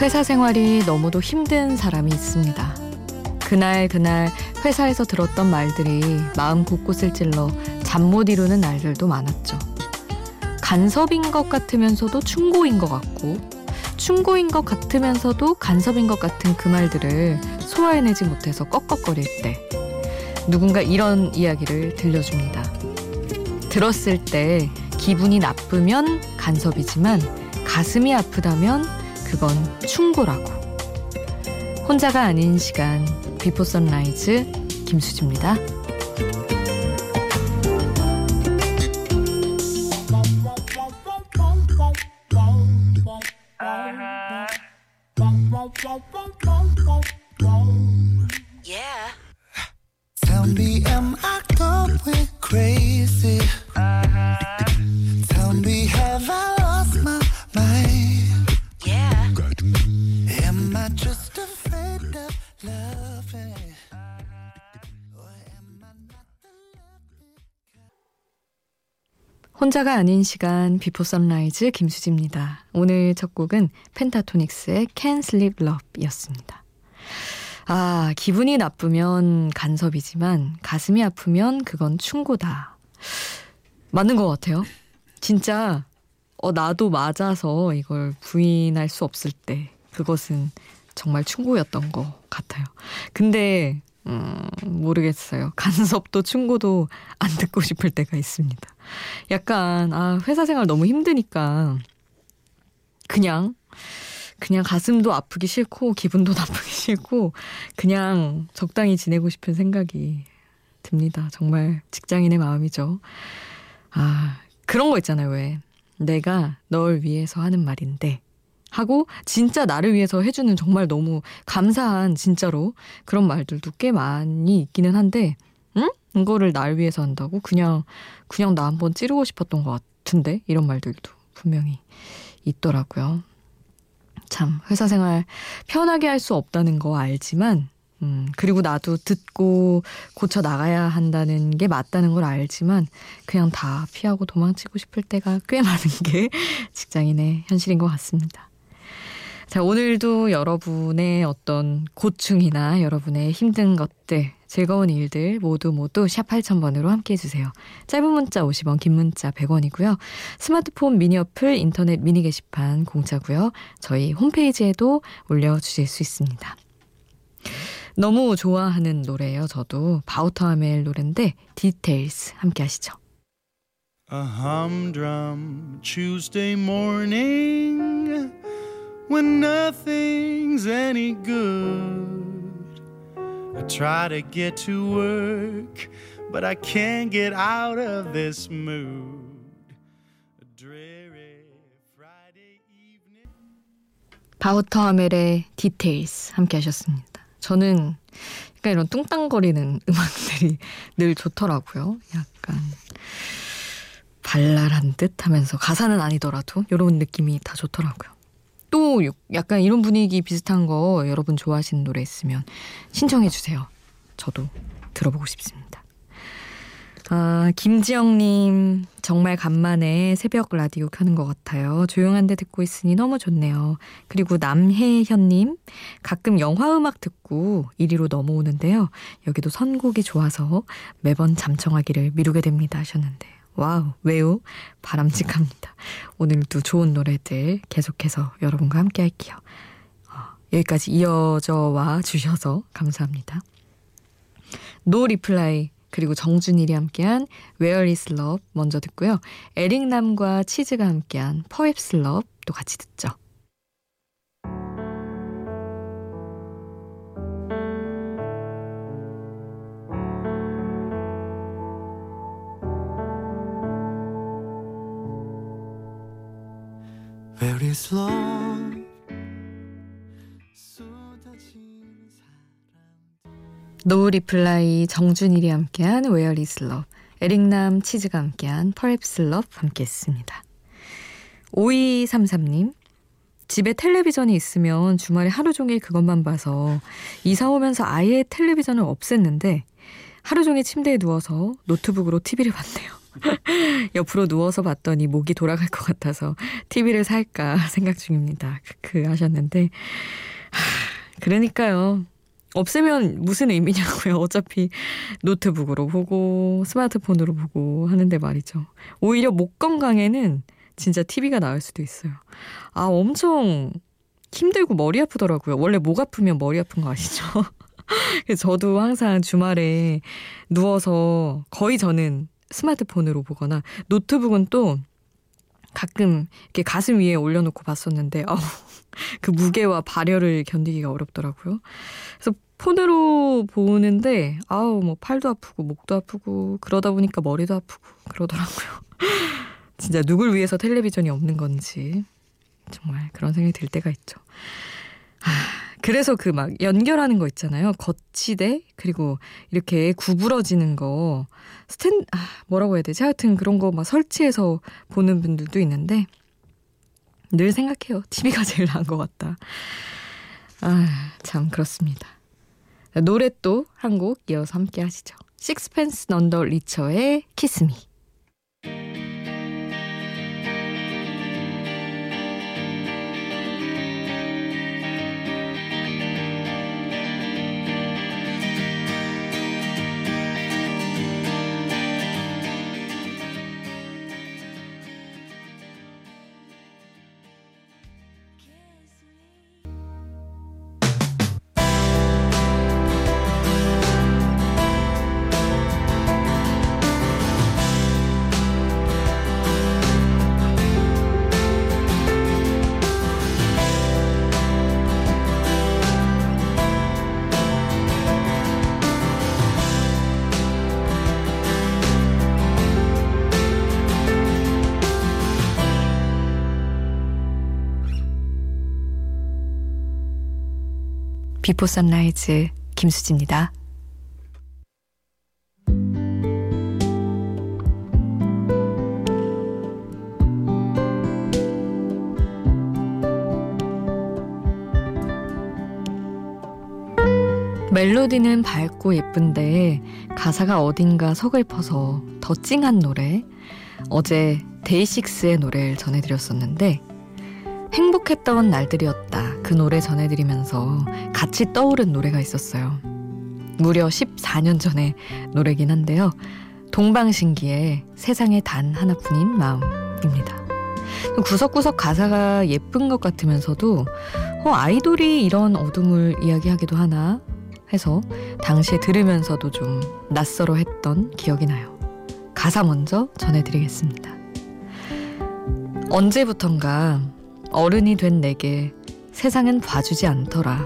회사 생활이 너무도 힘든 사람이 있습니다. 그날 그날 회사에서 들었던 말들이 마음 곳곳을 찔러 잠 못 이루는 날들도 많았죠. 간섭인 것 같으면서도 충고인 것 같고, 충고인 것 같으면서도 간섭인 것 같은 그 말들을 소화해내지 못해서 꺽꺽거릴 때, 누군가 이런 이야기를 들려줍니다. 들었을 때 기분이 나쁘면 간섭이지만 가슴이 아프다면 그건 충고라고. 혼자가 아닌 시간 비포 선라이즈 김수지입니다. 혼자가 아닌 시간 비포 선라이즈 김수지입니다. 오늘 첫 곡은 펜타토닉스의 Can't Sleep Love이었습니다. 아, 기분이 나쁘면 간섭이지만 가슴이 아프면 그건 충고다. 맞는 것 같아요. 진짜 어, 나도 맞아서 이걸 부인할 수 없을 때 그것은 정말 충고였던 것 같아요. 근데 음, 모르겠어요. 간섭도 충고도 안 듣고 싶을 때가 있습니다. 약간 아 회사 생활 너무 힘드니까 그냥 그냥 가슴도 아프기 싫고 기분도 나쁘기 싫고 그냥 적당히 지내고 싶은 생각이 듭니다. 정말 직장인의 마음이죠. 아 그런 거 있잖아요. 왜 내가 널 위해서 하는 말인데 하고 진짜 나를 위해서 해주는 정말 너무 감사한 진짜로 그런 말들도 꽤 많이 있기는 한데 응? 이거를 날 위해서 한다고 그냥 그냥 나 한번 찌르고 싶었던 것 같은데 이런 말들도 분명히 있더라고요. 참 회사 생활 편하게 할 수 없다는 거 알지만 음, 그리고 나도 듣고 고쳐 나가야 한다는 게 맞다는 걸 알지만 그냥 다 피하고 도망치고 싶을 때가 꽤 많은 게 직장인의 현실인 것 같습니다. 자, 오늘도 여러분의 어떤 고충이나 여러분의 힘든 것들, 즐거운 일들 모두 모두 샵 8000번으로 함께 해주세요. 짧은 문자 50원, 긴 문자 100원이고요. 스마트폰 미니 어플, 인터넷 미니 게시판 공짜고요. 저희 홈페이지에도 올려주실 수 있습니다. 너무 좋아하는 노래예요. 저도 바우터하멜 노래인데 디테일스 함께 하시죠. A humdrum Tuesday morning when nothing's any good. I try to get to work, but I can't get out of this mood. Evening. 바우터 하멜의 디테일스 함께 하셨습니다. 저는 약간 이런 뚱땅거리는 음악들이 늘 좋더라고요. 약간 발랄한 듯 하면서 가사는 아니더라도 이런 느낌이 다 좋더라고요. 또 약간 이런 분위기 비슷한 거 여러분 좋아하시는 노래 있으면 신청해 주세요. 저도 들어보고 싶습니다. 아, 김지영님, 정말 간만에 새벽 라디오 켜는 것 같아요. 조용한데 듣고 있으니 너무 좋네요. 그리고 남혜현님, 가끔 영화 음악 듣고 이리로 넘어오는데요. 여기도 선곡이 좋아서 매번 잠청하기를 미루게 됩니다. 하셨는데. 와우, 왜요? 바람직합니다. 오늘도 좋은 노래들 계속해서 여러분과 함께 할게요. 어, 여기까지 이어져 와 주셔서 감사합니다. 노 리플라이 그리고 정준일이 함께한 Where is Love 먼저 듣고요. 에릭남과 치즈가 함께한 Love 또 같이 듣죠. Is love? 노 리플라이 정준일이 함께한 Where is 에릭남 치즈가 함께한 Perhaps 함께 했습니다. 5233님 집에 텔레비전이 있으면 주말에 하루 종일 그것만 봐서 이사 오면서 아예 텔레비전을 없앴는데 하루 종일 침대에 누워서 노트북으로 TV를 봤네요. 옆으로 누워서 봤더니 목이 돌아갈 것 같아서 TV를 살까 생각 중입니다. 그 하셨는데 그러니까요. 없으면 무슨 의미냐고요. 어차피 노트북으로 보고 스마트폰으로 보고 하는데 말이죠. 오히려 목 건강에는 진짜 TV가 나을 수도 있어요. 아, 엄청 힘들고 머리 아프더라고요. 원래 목 아프면 머리 아픈 거 아시죠? 저도 항상 주말에 누워서 거의 저는 스마트폰으로 보거나 노트북은 또 가끔 이렇게 가슴 위에 올려놓고 봤었는데 어, 그 무게와 발열을 견디기가 어렵더라고요. 그래서 폰으로 보는데 아우 뭐 팔도 아프고 목도 아프고 그러다 보니까 머리도 아프고 그러더라고요. 진짜 누굴 위해서 텔레비전이 없는 건지 정말 그런 생각이 들 때가 있죠. 아, 그래서 그 막 연결하는 거 있잖아요. 거치대 그리고 이렇게 구부러지는 거 스탠 아, 뭐라고 해야 되지? 하여튼 그런 거 막 설치해서 보는 분들도 있는데 늘 생각해요. TV가 제일 나은 것 같다. 아, 참 그렇습니다. 노래 또 한 곡 이어서 함께 하시죠. 식스펜스 넌더 리처의 키스미. 비포 선라이즈 김수지입니다. 멜로디는 밝고 예쁜데 가사가 어딘가 서글퍼서 더 찡한 노래. 어제 데이식스의 노래를 전해드렸었는데 행복했던 날들이었다. 그 노래 전해드리면서 같이 떠오른 노래가 있었어요. 무려 14년 전의 노래긴 한데요. 동방신기의 세상에 단 하나뿐인 마음입니다. 구석구석 가사가 예쁜 것 같으면서도 어, 아이돌이 이런 어둠을 이야기하기도 하나 해서 당시에 들으면서도 좀 낯설어 했던 기억이 나요. 가사 먼저 전해드리겠습니다. 언제부턴가 어른이 된 내게 세상은 봐주지 않더라.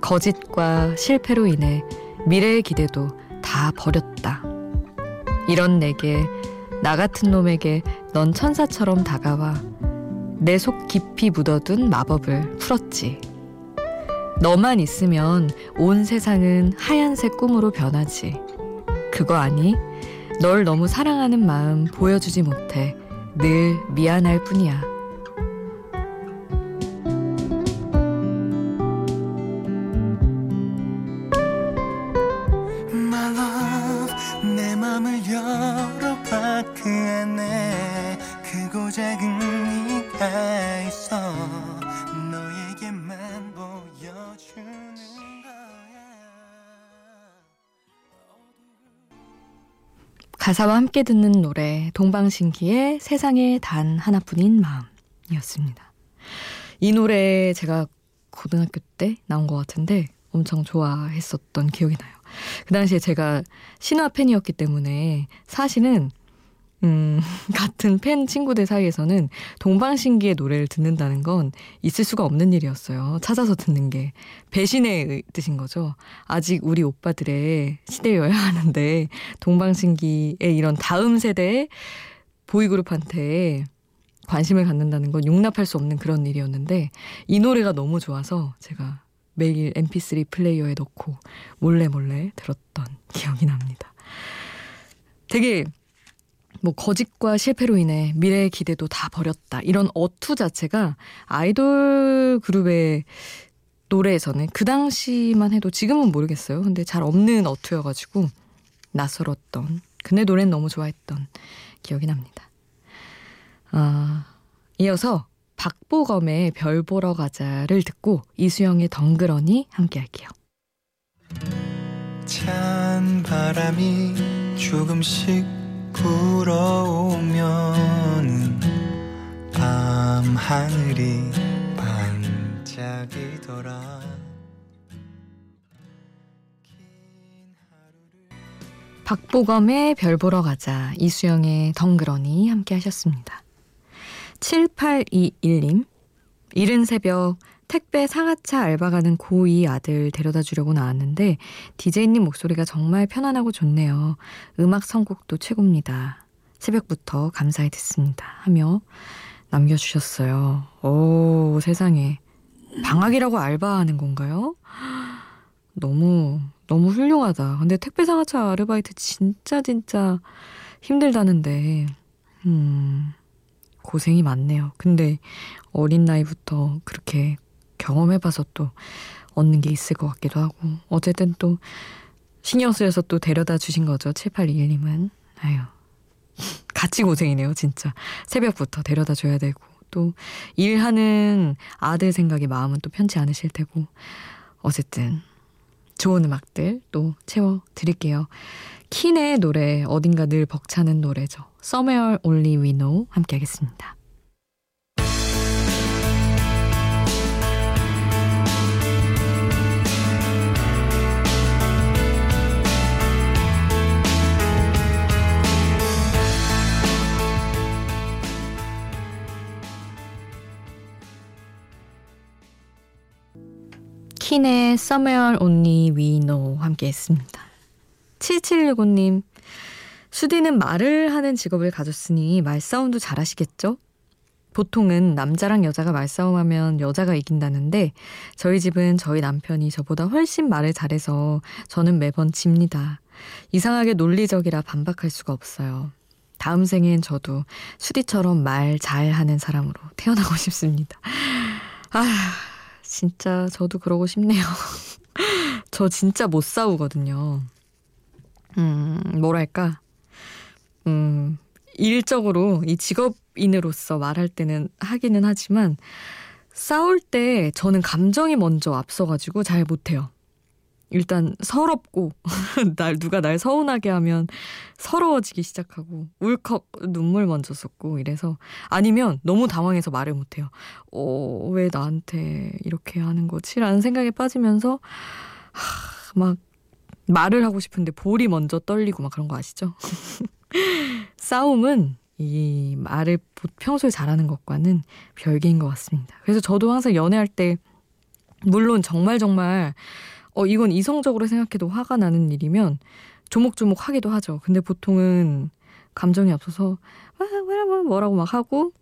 거짓과 실패로 인해 미래의 기대도 다 버렸다. 이런 내게 나 같은 놈에게 넌 천사처럼 다가와 내 속 깊이 묻어둔 마법을 풀었지. 너만 있으면 온 세상은 하얀색 꿈으로 변하지. 그거 아니? 널 너무 사랑하는 마음 보여주지 못해 늘 미안할 뿐이야. 가사와 함께 듣는 노래 동방신기의 세상에 단 하나뿐인 마음이었습니다. 이 노래 제가 고등학교 때 나온 것 같은데 엄청 좋아했었던 기억이 나요. 그 당시에 제가 신화 팬이었기 때문에 사실은 음, 같은 팬 친구들 사이에서는 동방신기의 노래를 듣는다는 건 있을 수가 없는 일이었어요. 찾아서 듣는 게. 배신의 뜻인 거죠. 아직 우리 오빠들의 시대여야 하는데, 동방신기의 이런 다음 세대의 보이그룹한테 관심을 갖는다는 건 용납할 수 없는 그런 일이었는데, 이 노래가 너무 좋아서 제가 매일 mp3 플레이어에 넣고 몰래 몰래 들었던 기억이 납니다. 되게 뭐 거짓과 실패로 인해 미래의 기대도 다 버렸다. 이런 어투 자체가 아이돌 그룹의 노래에서는 그 당시만 해도 지금은 모르겠어요. 근데 잘 없는 어투여가지고 낯설었던 근데 노래는 너무 좋아했던 기억이 납니다. 아, 이어서 박보검의 별 보러 가자를 듣고 이수영의 덩그러니 함께 할게요. 찬 바람이 조금씩 불어오면 밤 하늘이 반짝이더라 박보검의 별 보러 가자, 이수영의 덩그러니 함께 하셨습니다. 7821님, 이른 새벽 택배 상하차 알바 가는 고2 아들 데려다 주려고 나왔는데 디제이님 목소리가 정말 편안하고 좋네요. 음악 선곡도 최고입니다. 새벽부터 감사히 듣습니다. 하며 남겨주셨어요. 오, 세상에. 방학이라고 알바하는 건가요? 너무, 너무 훌륭하다. 근데 택배 상하차 아르바이트 진짜, 진짜 힘들다는데, 음, 고생이 많네요. 근데 어린 나이부터 그렇게 경험해봐서 또 얻는 게 있을 것 같기도 하고, 어쨌든 또 신경 쓰여서 또 데려다 주신 거죠. 7821님은. 아유. 같이 고생이네요, 진짜. 새벽부터 데려다 줘야 되고, 또 일하는 아들 생각에 마음은 또 편치 않으실 테고, 어쨌든 좋은 음악들 또 채워 드릴게요. 킨의 노래 어딘가 늘 벅차는 노래죠. Somewhere Only We Know 함께 하겠습니다. 킨의 Somewhere Only We Know 함께 했습니다. 7765님, 수디는 말을 하는 직업을 가졌으니 말싸움도 잘하시겠죠? 보통은 남자랑 여자가 말싸움하면 여자가 이긴다는데 저희 집은 저희 남편이 저보다 훨씬 말을 잘해서 저는 매번 집니다. 이상하게 논리적이라 반박할 수가 없어요. 다음 생엔 저도 수디처럼 말 잘하는 사람으로 태어나고 싶습니다. 아, 진짜 저도 그러고 싶네요. 저 진짜 못 싸우거든요. 음, 뭐랄까. 음, 일적으로 이 직업인으로서 말할 때는 하기는 하지만 싸울 때 저는 감정이 먼저 앞서가지고 잘 못해요. 일단 서럽고 날 누가 날 서운하게 하면 서러워지기 시작하고 울컥 눈물 먼저 쏟고 이래서 아니면 너무 당황해서 말을 못해요. 어, 왜 나한테 이렇게 하는 거지라는 생각에 빠지면서 하, 막 말을 하고 싶은데 볼이 먼저 떨리고 막 그런 거 아시죠? 싸움은 이 말을 평소에 잘하는 것과는 별개인 것 같습니다. 그래서 저도 항상 연애할 때 물론 정말 정말 어 이건 이성적으로 생각해도 화가 나는 일이면 조목조목 하기도 하죠. 근데 보통은 감정이 앞서서 뭐라고 막 하고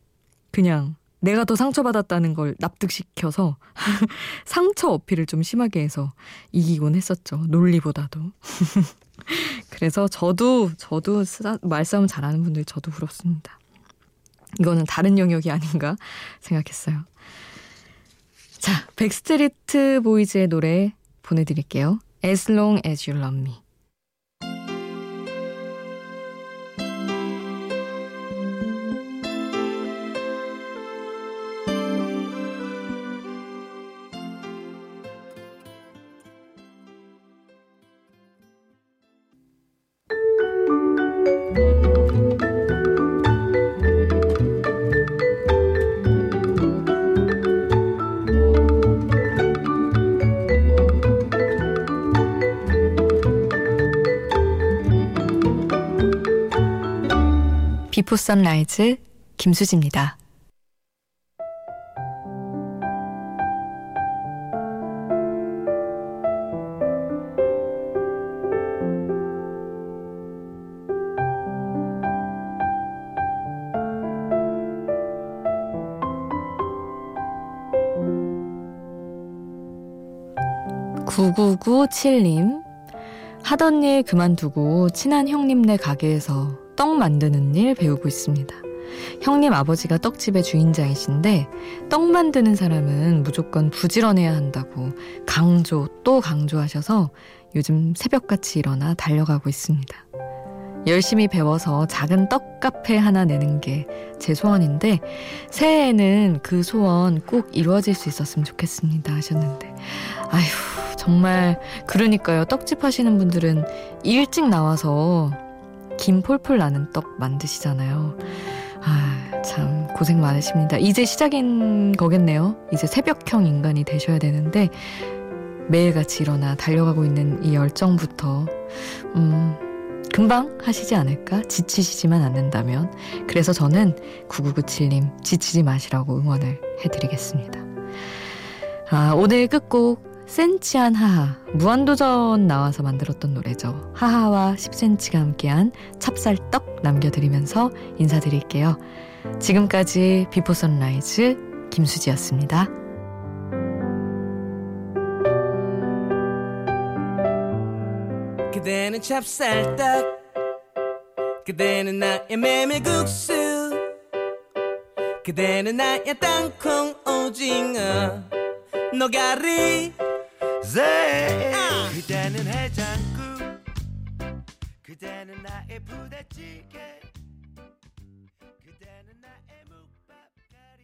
그냥 내가 더 상처받았다는 걸 납득시켜서 상처 어필을 좀 심하게 해서 이기곤 했었죠. 논리보다도. 그래서 저도 저도 말싸움 잘하는 분들 저도 부럽습니다. 이거는 다른 영역이 아닌가 생각했어요. 자, 백스트리트 보이즈의 노래 보내드릴게요. As long as you love me. 비포 선라이즈 김수지입니다. 구구구칠님 하던 일 그만두고 친한 형님네 가게에서 떡 만드는 일 배우고 있습니다. 형님 아버지가 떡집의 주인장이신데 떡 만드는 사람은 무조건 부지런해야 한다고 강조 또 강조하셔서 요즘 새벽같이 일어나 달려가고 있습니다. 열심히 배워서 작은 떡 카페 하나 내는 게 제 소원인데 새해에는 그 소원 꼭 이루어질 수 있었으면 좋겠습니다 하셨는데 아휴 정말 그러니까요 떡집 하시는 분들은 일찍 나와서 김 폴폴 나는 떡 만드시잖아요 아 참 고생 많으십니다 이제 시작인 거겠네요 이제 새벽형 인간이 되셔야 되는데 매일같이 일어나 달려가고 있는 이 열정부터 음 금방 하시지 않을까? 지치시지만 않는다면. 그래서 저는 9997님 지치지 마시라고 응원을 해드리겠습니다. 아, 오늘 끝곡 센치한 하하 무한도전 나와서 만들었던 노래죠. 하하와 10cm가 함께한 찹쌀떡 남겨드리면서 인사드릴게요. 지금까지 비포 선라이즈 김수지였습니다. 그대는 찹쌀떡 그대는 나의 메밀국수 그대는 나의 땅콩 오징어 노가리 네. 아. 그대는 해장국 그대는 나의 부대찌개